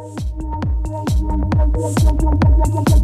Thank you.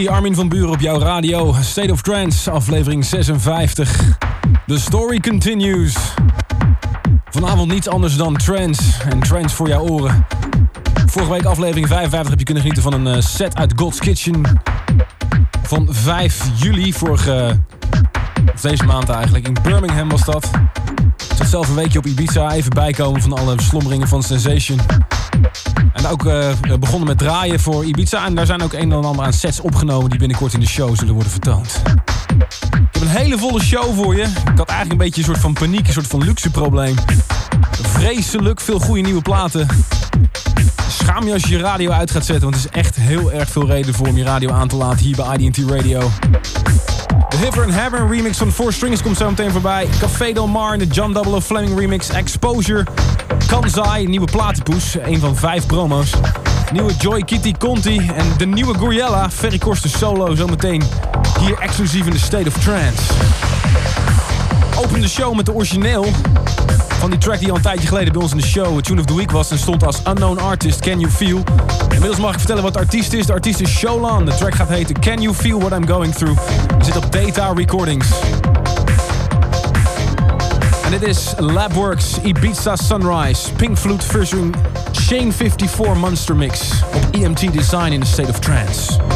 18 juli, Armin van Buren op jouw radio. State of Trance, aflevering 56. The story continues. Vanavond niets anders dan trance en trance voor jouw oren. Vorige week aflevering 55 heb je kunnen genieten van een eh, set uit God's Kitchen. Van 5 juli, vorige... Of deze maand eigenlijk. In Birmingham was dat. Ik zelf een weekje op Ibiza. Even bijkomen van alle slommeringen van Sensation. Ook uh, begonnen met draaien voor Ibiza. En daar zijn ook een en ander aan sets opgenomen die binnenkort in de show zullen worden vertoond. Ik heb een hele volle show voor je. Ik had eigenlijk een beetje een soort van paniek, een soort van luxe probleem. Vreselijk veel goede nieuwe platen. Schaam je als je je radio uit gaat zetten, want het is echt heel erg veel reden voor om je radio aan te laten hier bij IDT Radio. De Hiver and Haver remix van Four Strings komt zo meteen voorbij. Café Del Mar en de John Double Fleming remix. Exposure. Kanzai, nieuwe platenpoes. Een van vijf promo's. Nieuwe Joy Kitty Conti en de nieuwe Goriella. Ferry Korsten solo zometeen hier exclusief in de State of Trance. Open de show met de origineel van die track die al een tijdje geleden bij ons in de show Tune of the Week was en stond als Unknown Artist Can You Feel. Inmiddels mag ik vertellen wat de artiest is. De artiest is Sholan. De track gaat heten Can You Feel What I'm Going Through. We zit op Data Recordings. En dit is Labworks Ibiza Sunrise Pink Flute featuring Shane 54 Monster Mix op EMT Design in the State of Trance.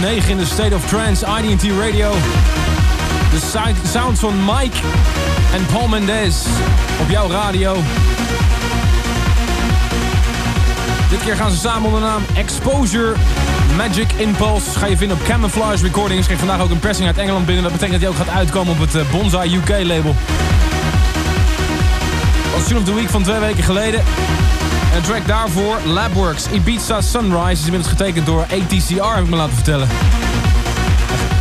9 in de State of Trance, IDT Radio. De sounds van Mike en Paul Mendes op jouw radio. Dit keer gaan ze samen onder de naam Exposure Magic Impulse. Ga je vinden op Camouflage Recordings. Krijg vandaag ook een pressing uit Engeland binnen. Dat betekent dat hij ook gaat uitkomen op het eh, Bonsai UK label. Was Tune of the Week van twee weken geleden. En track daarvoor, Labworks, Ibiza Sunrise, is inmiddels getekend door ATCR, heb ik me laten vertellen.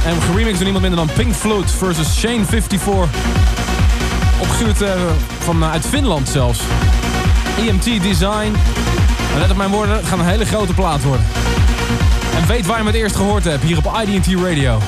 En geremixed door niemand minder dan Pink Floyd versus Shane 54. Opgestuurd uh, van, uh, uit Finland zelfs. EMT Design. Let op mijn woorden, het gaat een hele grote plaat worden. En weet waar je het eerst gehoord hebt, hier op IDT Radio.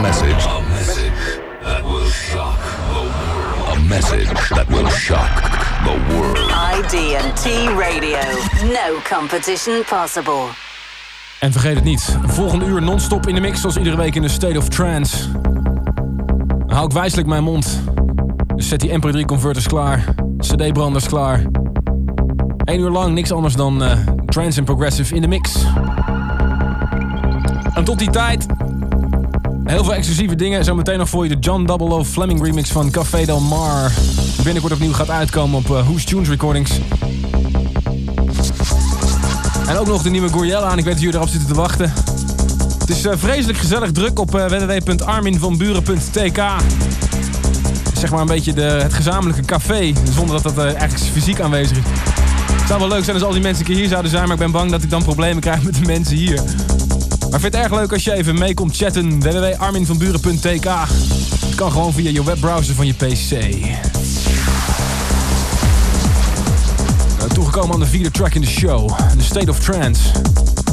Message. A message that will shock the world. A message that will shock the world. ID&T Radio. No competition possible. En vergeet het niet, volgende uur non-stop in de mix zoals iedere week in de State of Trance. Dan hou ik wijselijk mijn mond. Dus zet die MP3 converters klaar, CD-branders klaar. Eén uur lang niks anders dan uh, trance en progressive in de mix. En tot die tijd Heel veel exclusieve dingen. Zometeen nog voor je de John Double O Fleming remix van Café Del Mar. Binnenkort opnieuw gaat uitkomen op uh, Who's Tunes Recordings. En ook nog de nieuwe Goriella aan. Ik weet dat jullie erop zitten te wachten. Het is uh, vreselijk gezellig druk op uh. Zeg maar een beetje de, het gezamenlijke café. Zonder dat dat eigenlijk fysiek aanwezig is. Het zou wel leuk zijn als al die mensen hier zouden zijn. Maar ik ben bang dat ik dan problemen krijg met de mensen hier. Maar vind het erg leuk als je even mee komt chatten. www.arminvanburen.tk Het kan gewoon via je webbrowser van je PC. Nou, toegekomen aan de vierde track in de show. The State of Trance.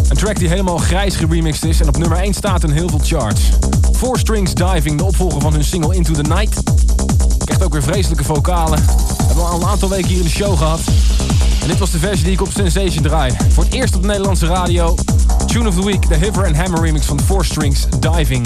Een track die helemaal grijs geremixed is en op nummer 1 staat in heel veel charts. Four Strings Diving, de opvolger van hun single Into the Night. Krijgt ook weer vreselijke vocalen. Hebben we al een aantal weken hier in de show gehad. En dit was de versie die ik op Sensation draai. Voor het eerst op de Nederlandse radio. Tune of the Week, de Hiver and Hammer remix van Four Strings Diving.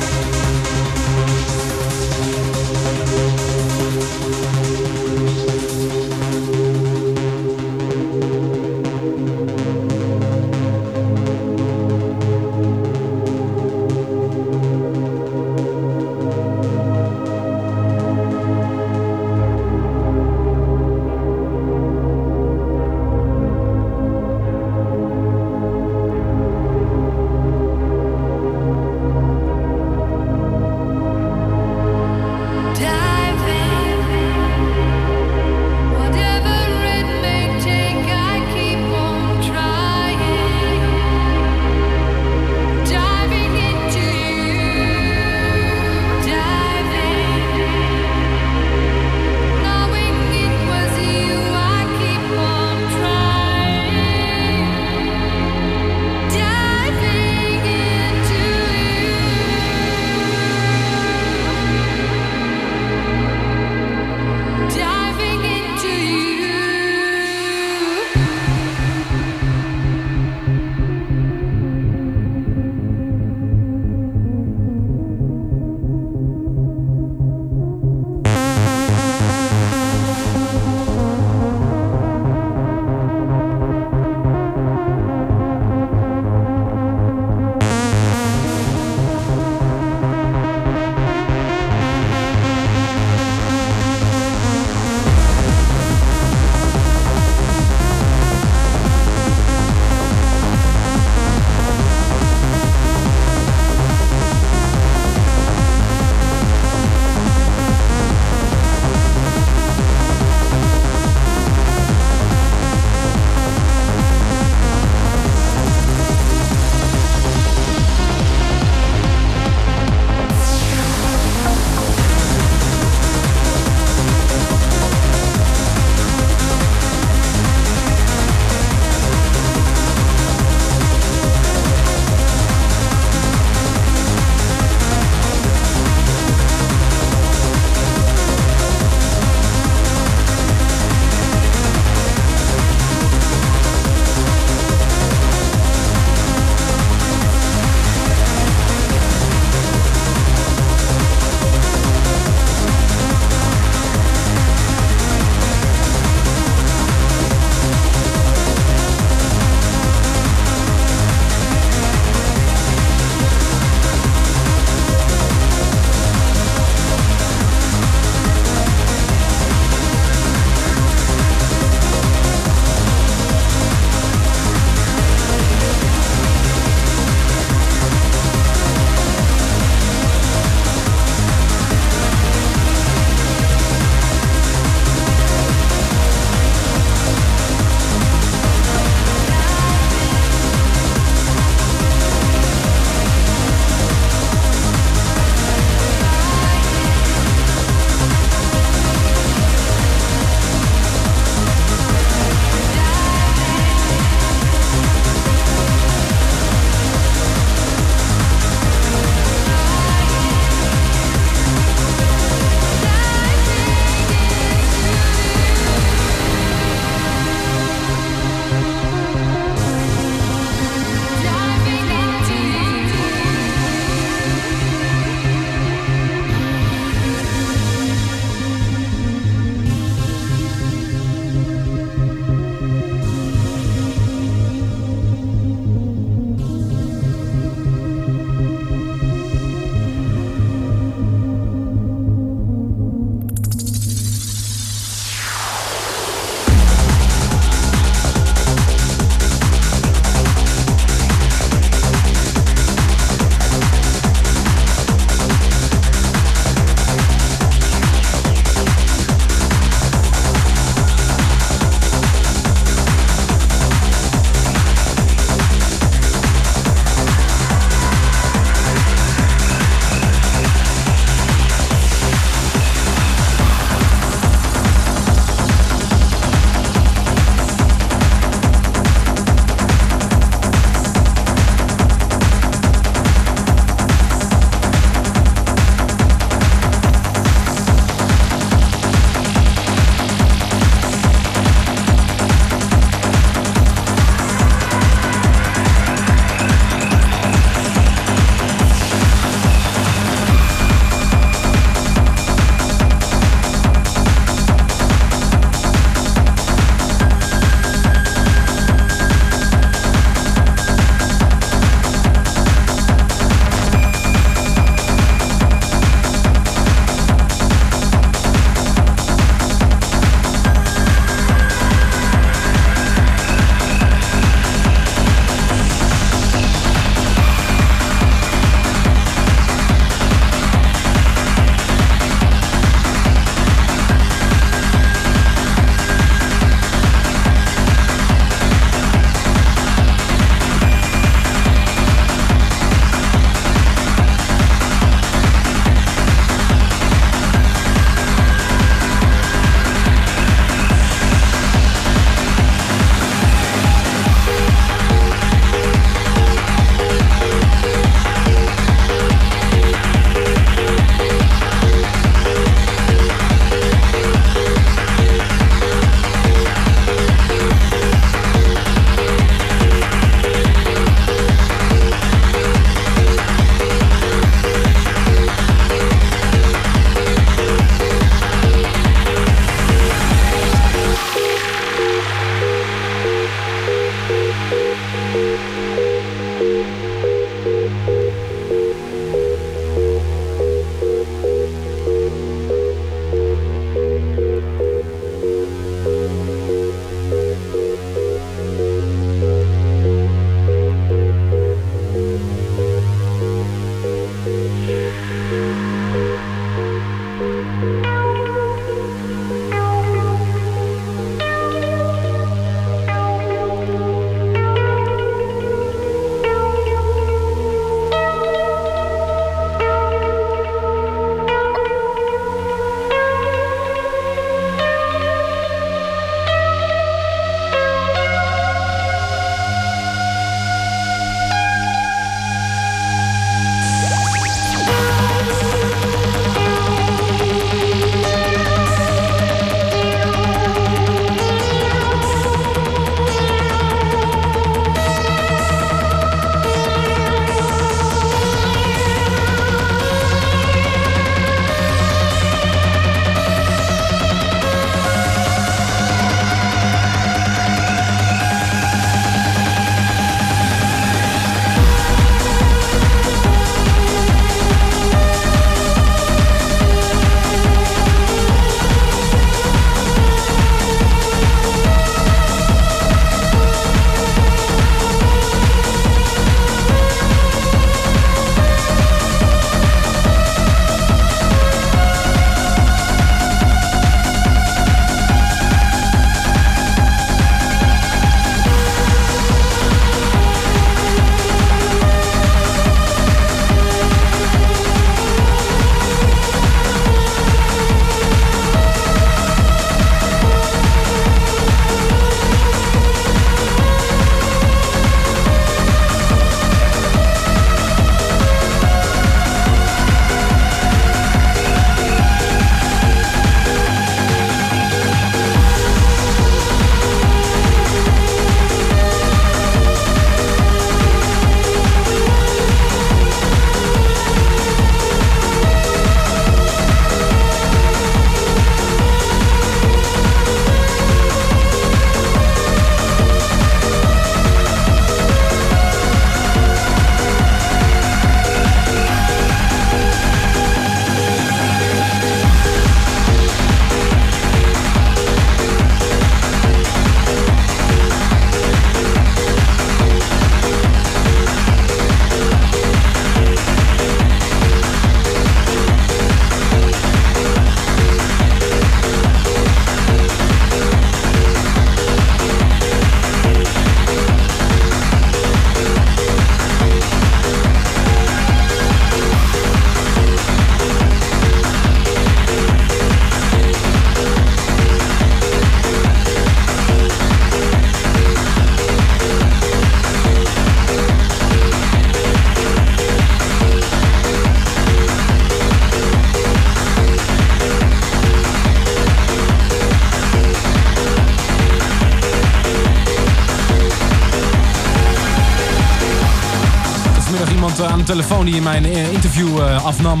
Die in mijn interview afnam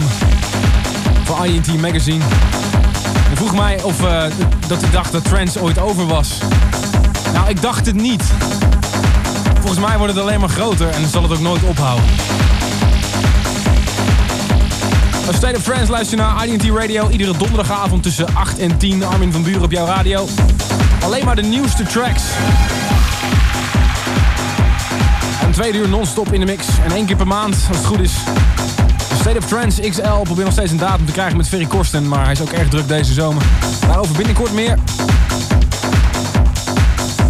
voor INT Magazine. Hij vroeg mij of dat ik dacht dat trance ooit over was. Nou, ik dacht het niet. Volgens mij wordt het alleen maar groter en zal het ook nooit ophouden. A State of Trance luister naar IDT Radio. Iedere donderdagavond tussen 8 en 10. Armin van Buren op jouw radio. Alleen maar de nieuwste tracks. En twee uur non-stop in de mix. En één keer per maand, als het goed is. State of Trance XL probeert nog steeds een datum te krijgen met Ferry Korsten. Maar hij is ook erg druk deze zomer. Daarover binnenkort meer.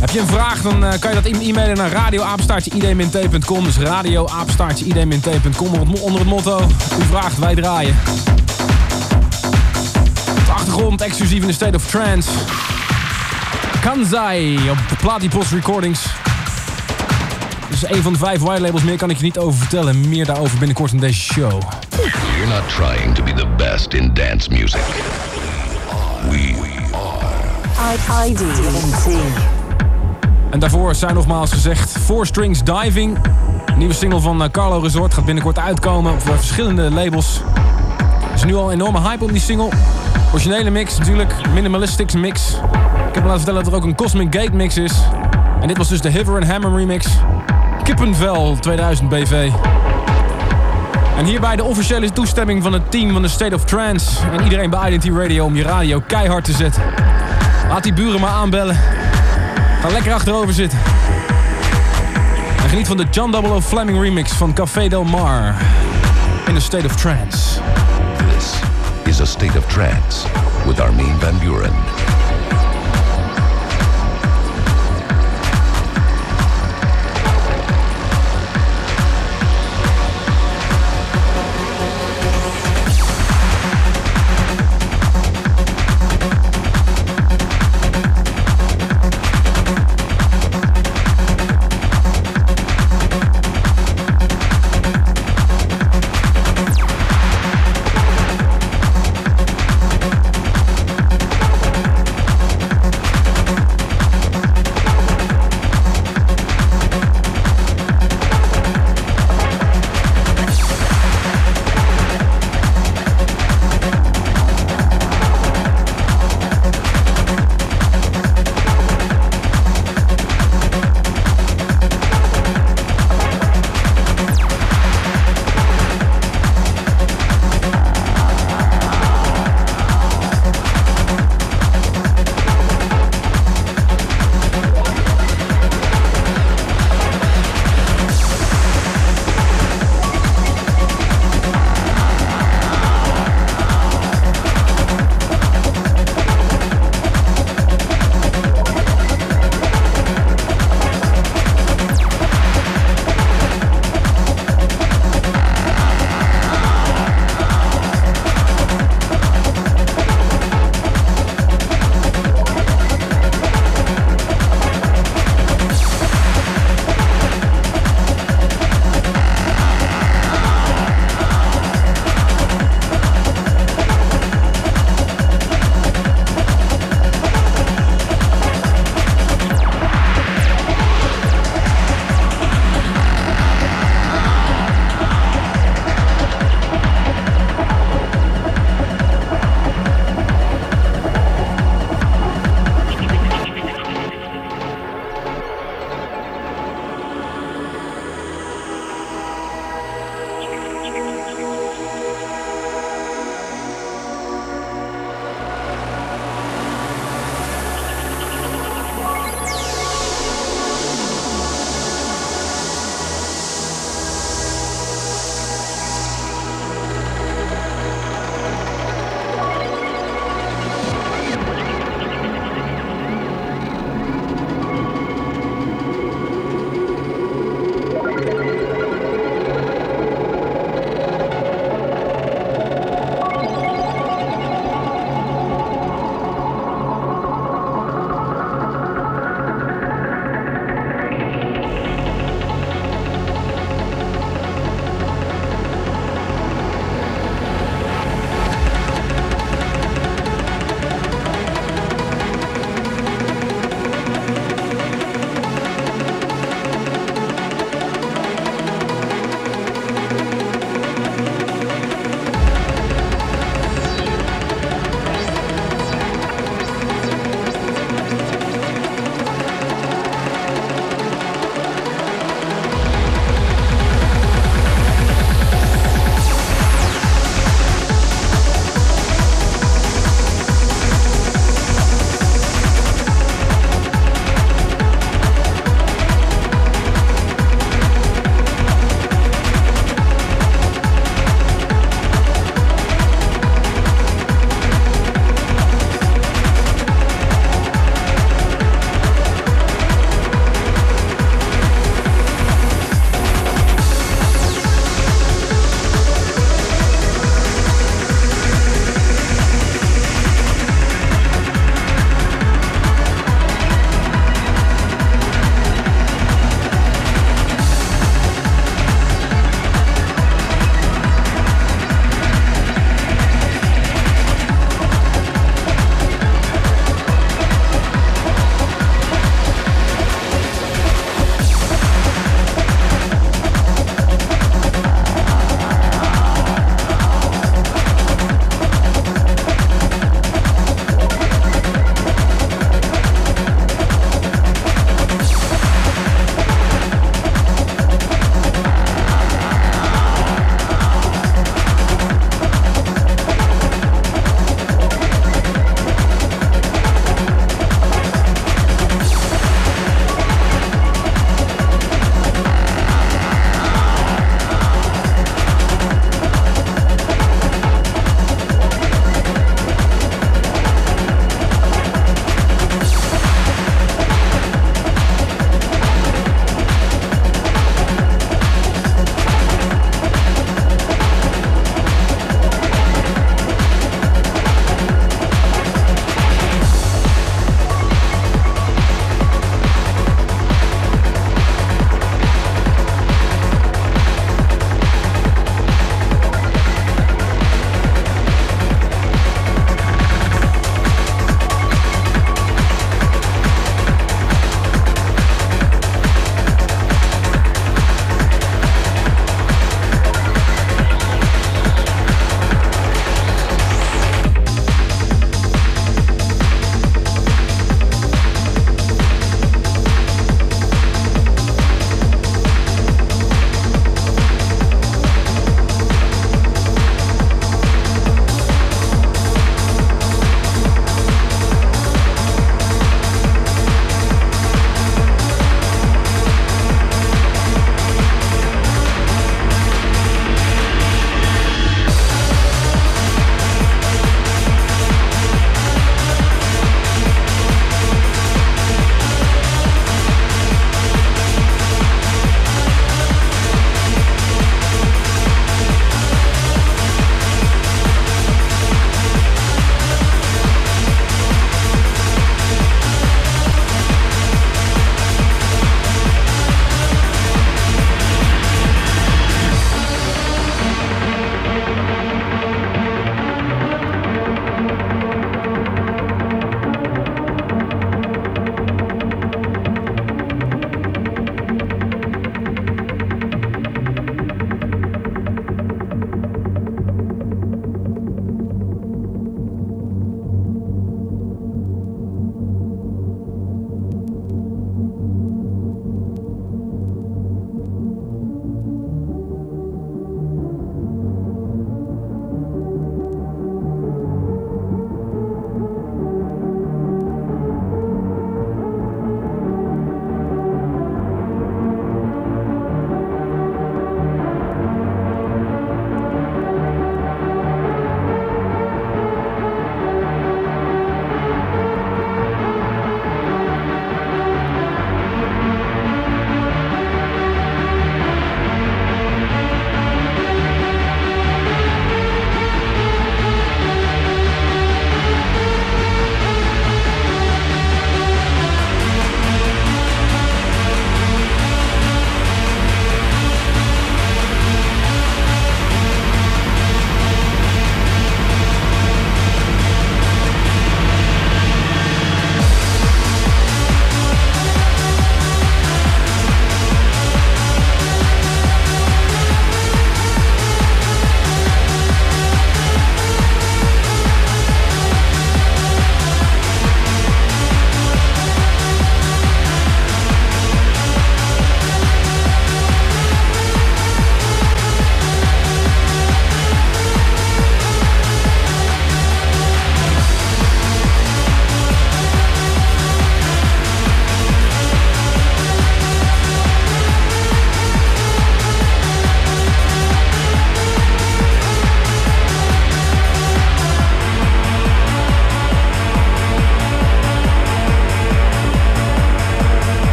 Heb je een vraag, dan eh, kan je dat e-mailen naar radioapenstaartje-id-t.com. Dus radioapenstaartje-id-t.com onder het motto U vraagt, wij draaien. de achtergrond, exclusief in de State of Trance. Kanzai op Platypus Recordings. Dus een van de vijf white labels. Meer kan ik je niet over vertellen. Meer daarover binnenkort in deze show. You're not trying to be the best in dance music. We are. IDT. En daarvoor zijn nogmaals gezegd Four Strings Diving. nieuwe single van eh, Carlo Resort gaat binnenkort uitkomen op eh, verschillende labels. Er is nu al een enorme hype om die single. Originele mix natuurlijk, minimalistic mix. Ik heb me laten vertellen dat er ook een Cosmic Gate mix is. En dit was dus de Hiver and Hammer remix. Kippenvel 2000 BV. En hierbij de officiële toestemming van het team van de State of Trance. En iedereen bij Identity Radio om je radio keihard te zetten. Laat die buren maar aanbellen. Ga lekker achterover zitten. En geniet van de John Double Fleming remix van Café Del Mar. In a State of Trance. This is a State of Trance with Armin van Buren.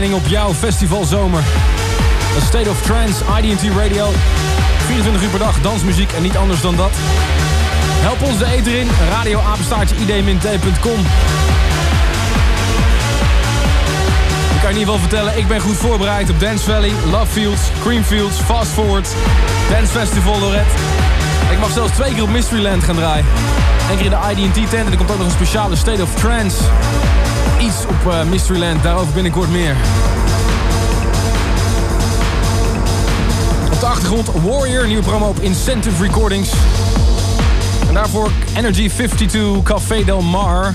Op jouw festivalzomer. A State of Trance, IDT Radio. 24 uur per dag, dansmuziek en niet anders dan dat. Help ons de eten in, radioapenstaartje id-t.com. Ik kan in ieder geval vertellen, ik ben goed voorbereid op Dance Valley, Love Fields, Creamfields, Fast Forward, Dance Festival Lorette. Ik mag zelfs twee keer op Mysteryland gaan draaien. Eén keer in de IDT tent en er komt ook nog een speciale State of Trance. Iets op uh, Mysteryland, daarover binnenkort meer. Op de achtergrond Warrior, nieuwe promo op Incentive Recordings. En daarvoor Energy 52 Café Del Mar.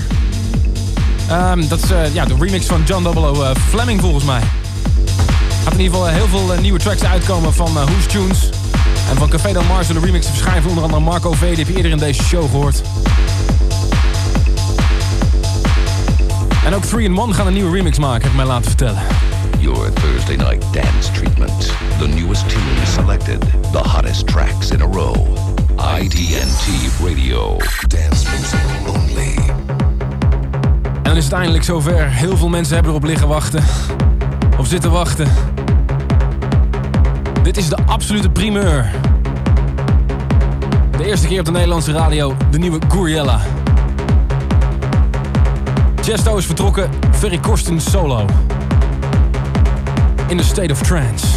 Um, dat is uh, ja, de remix van John Double uh, Fleming volgens mij. Gaat in ieder geval heel veel nieuwe tracks uitkomen van Who's Tunes. En van Café Del Mar zullen de remix verschijnen van onder andere Marco V. Die heb je eerder in deze show gehoord. En ook 3-in-1 gaan een nieuwe remix maken, heb ik mij laten vertellen. Your Thursday night dance treatment. The newest tunes selected. The hottest tracks in a row. IDNT Radio. Dance music only. En dan is het eindelijk zover. Heel veel mensen hebben erop liggen wachten. Of zitten wachten. Dit is de absolute primeur. De eerste keer op de Nederlandse radio. De nieuwe Guriella. Chesto is vertrokken. Ferry Korsten solo. In the state of trance.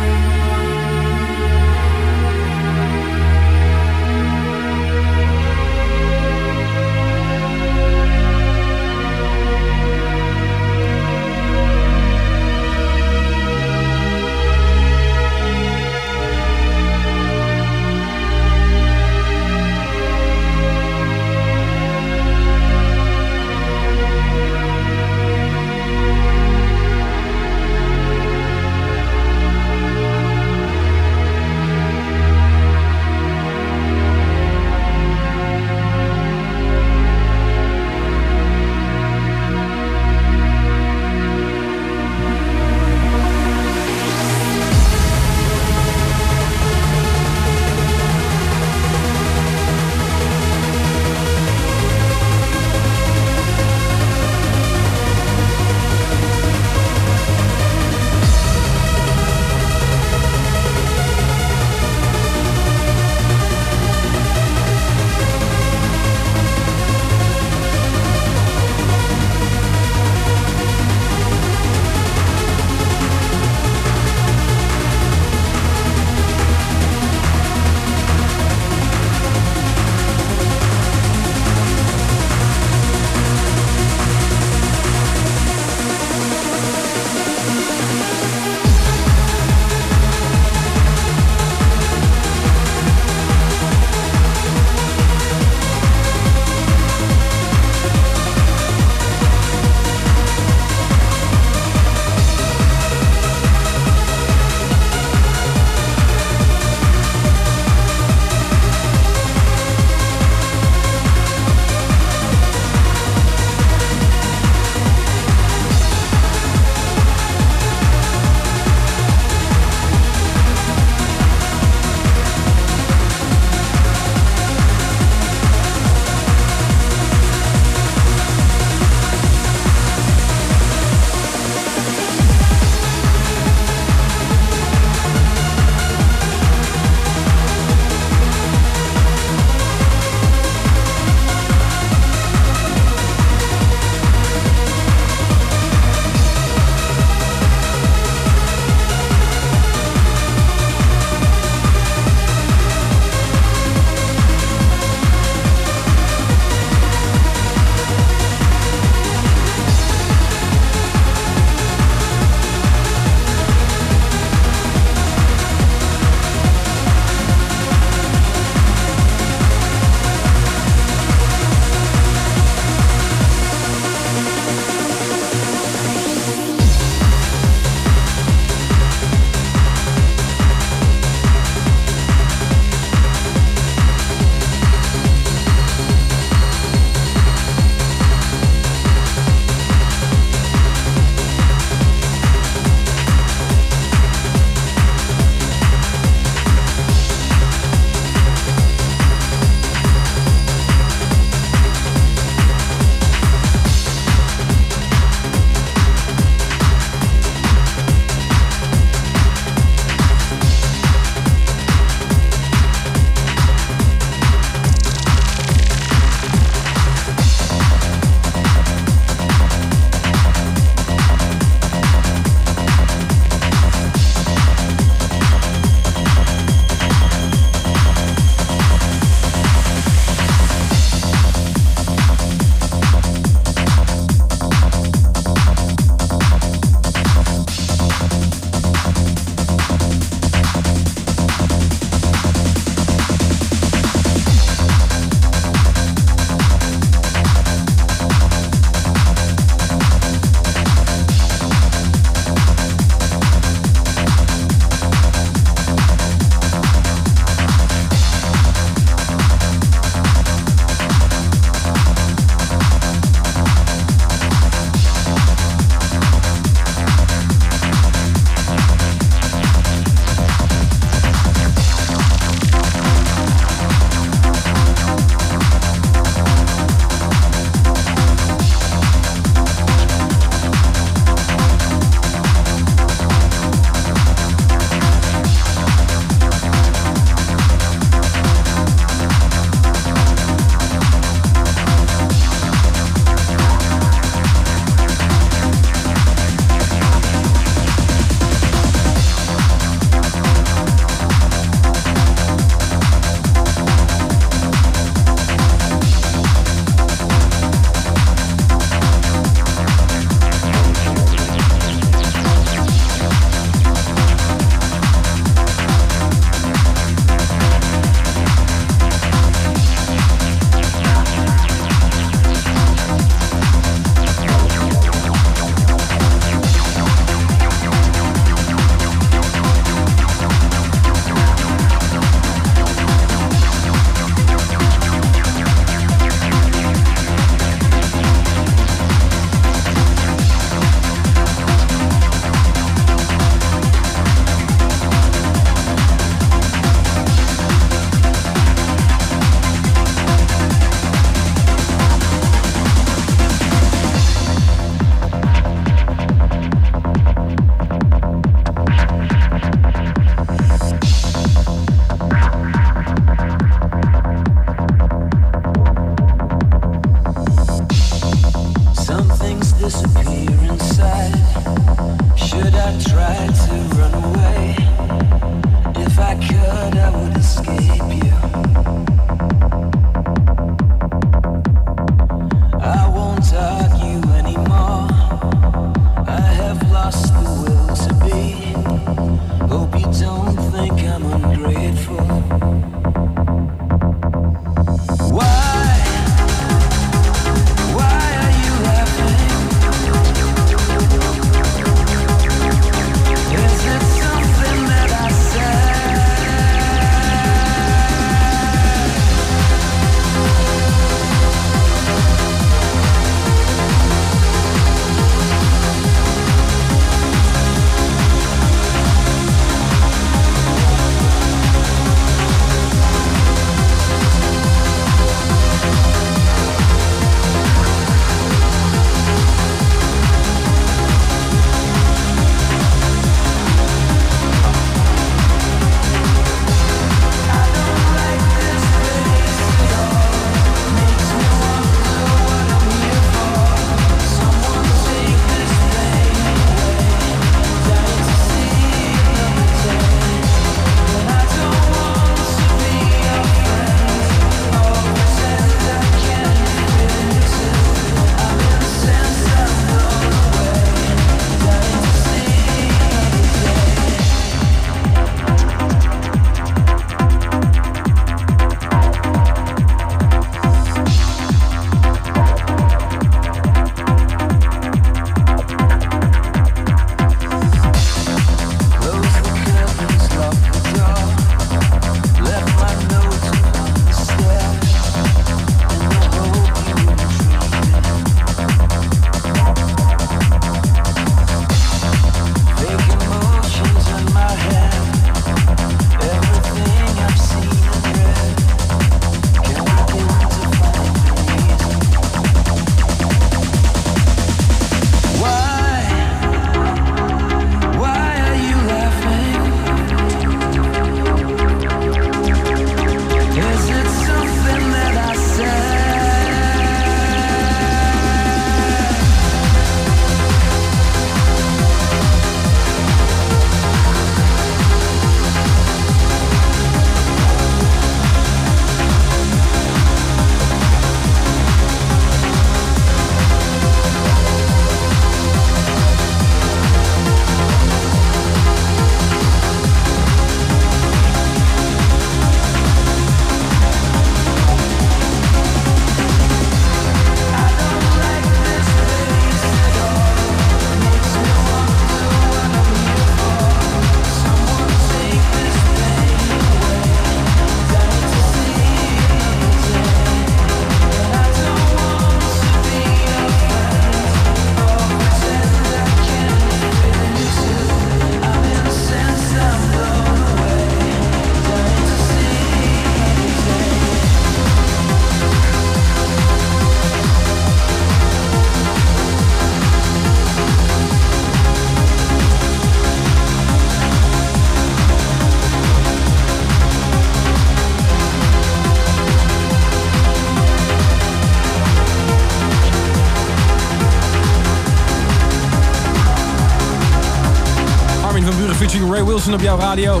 Wilson op jouw radio.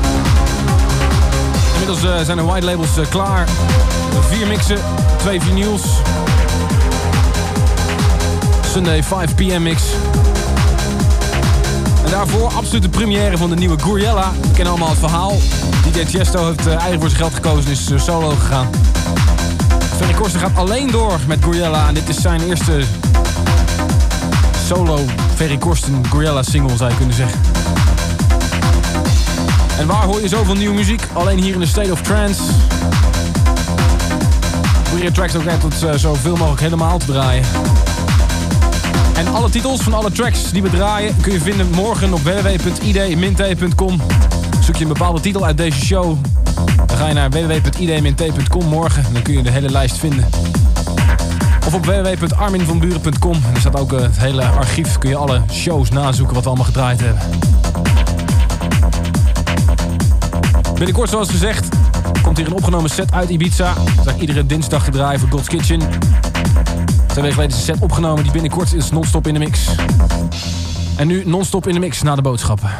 Inmiddels uh, zijn de white labels uh, klaar. Vier mixen, twee vinyls. Sunday 5 p.m. mix. En daarvoor absolute première van de nieuwe Guriella. We kennen allemaal het verhaal. DJ Chesto heeft uh, eigen voor zijn geld gekozen en is solo gegaan. Ferry Korsten gaat alleen door met Guriella. En dit is zijn eerste solo Ferry Korsten Guriella single zou je kunnen zeggen. En waar hoor je zoveel nieuwe muziek? Alleen hier in de State of Trance. Probeer tracks ook net tot uh, zoveel mogelijk helemaal te draaien. En alle titels van alle tracks die we draaien kun je vinden morgen op www.id-t.com. Zoek je een bepaalde titel uit deze show, dan ga je naar www.id-t.com morgen en dan kun je de hele lijst vinden. Of op www.arminvanburen.com. Er staat ook het hele archief. Kun je alle shows nazoeken wat we allemaal gedraaid hebben. Binnenkort, zoals gezegd, komt hier een opgenomen set uit Ibiza. Dat is iedere dinsdag te draaien voor God's Kitchen. Twee weken geleden is set opgenomen die binnenkort is non-stop in de mix. En nu non-stop in de mix na de boodschappen.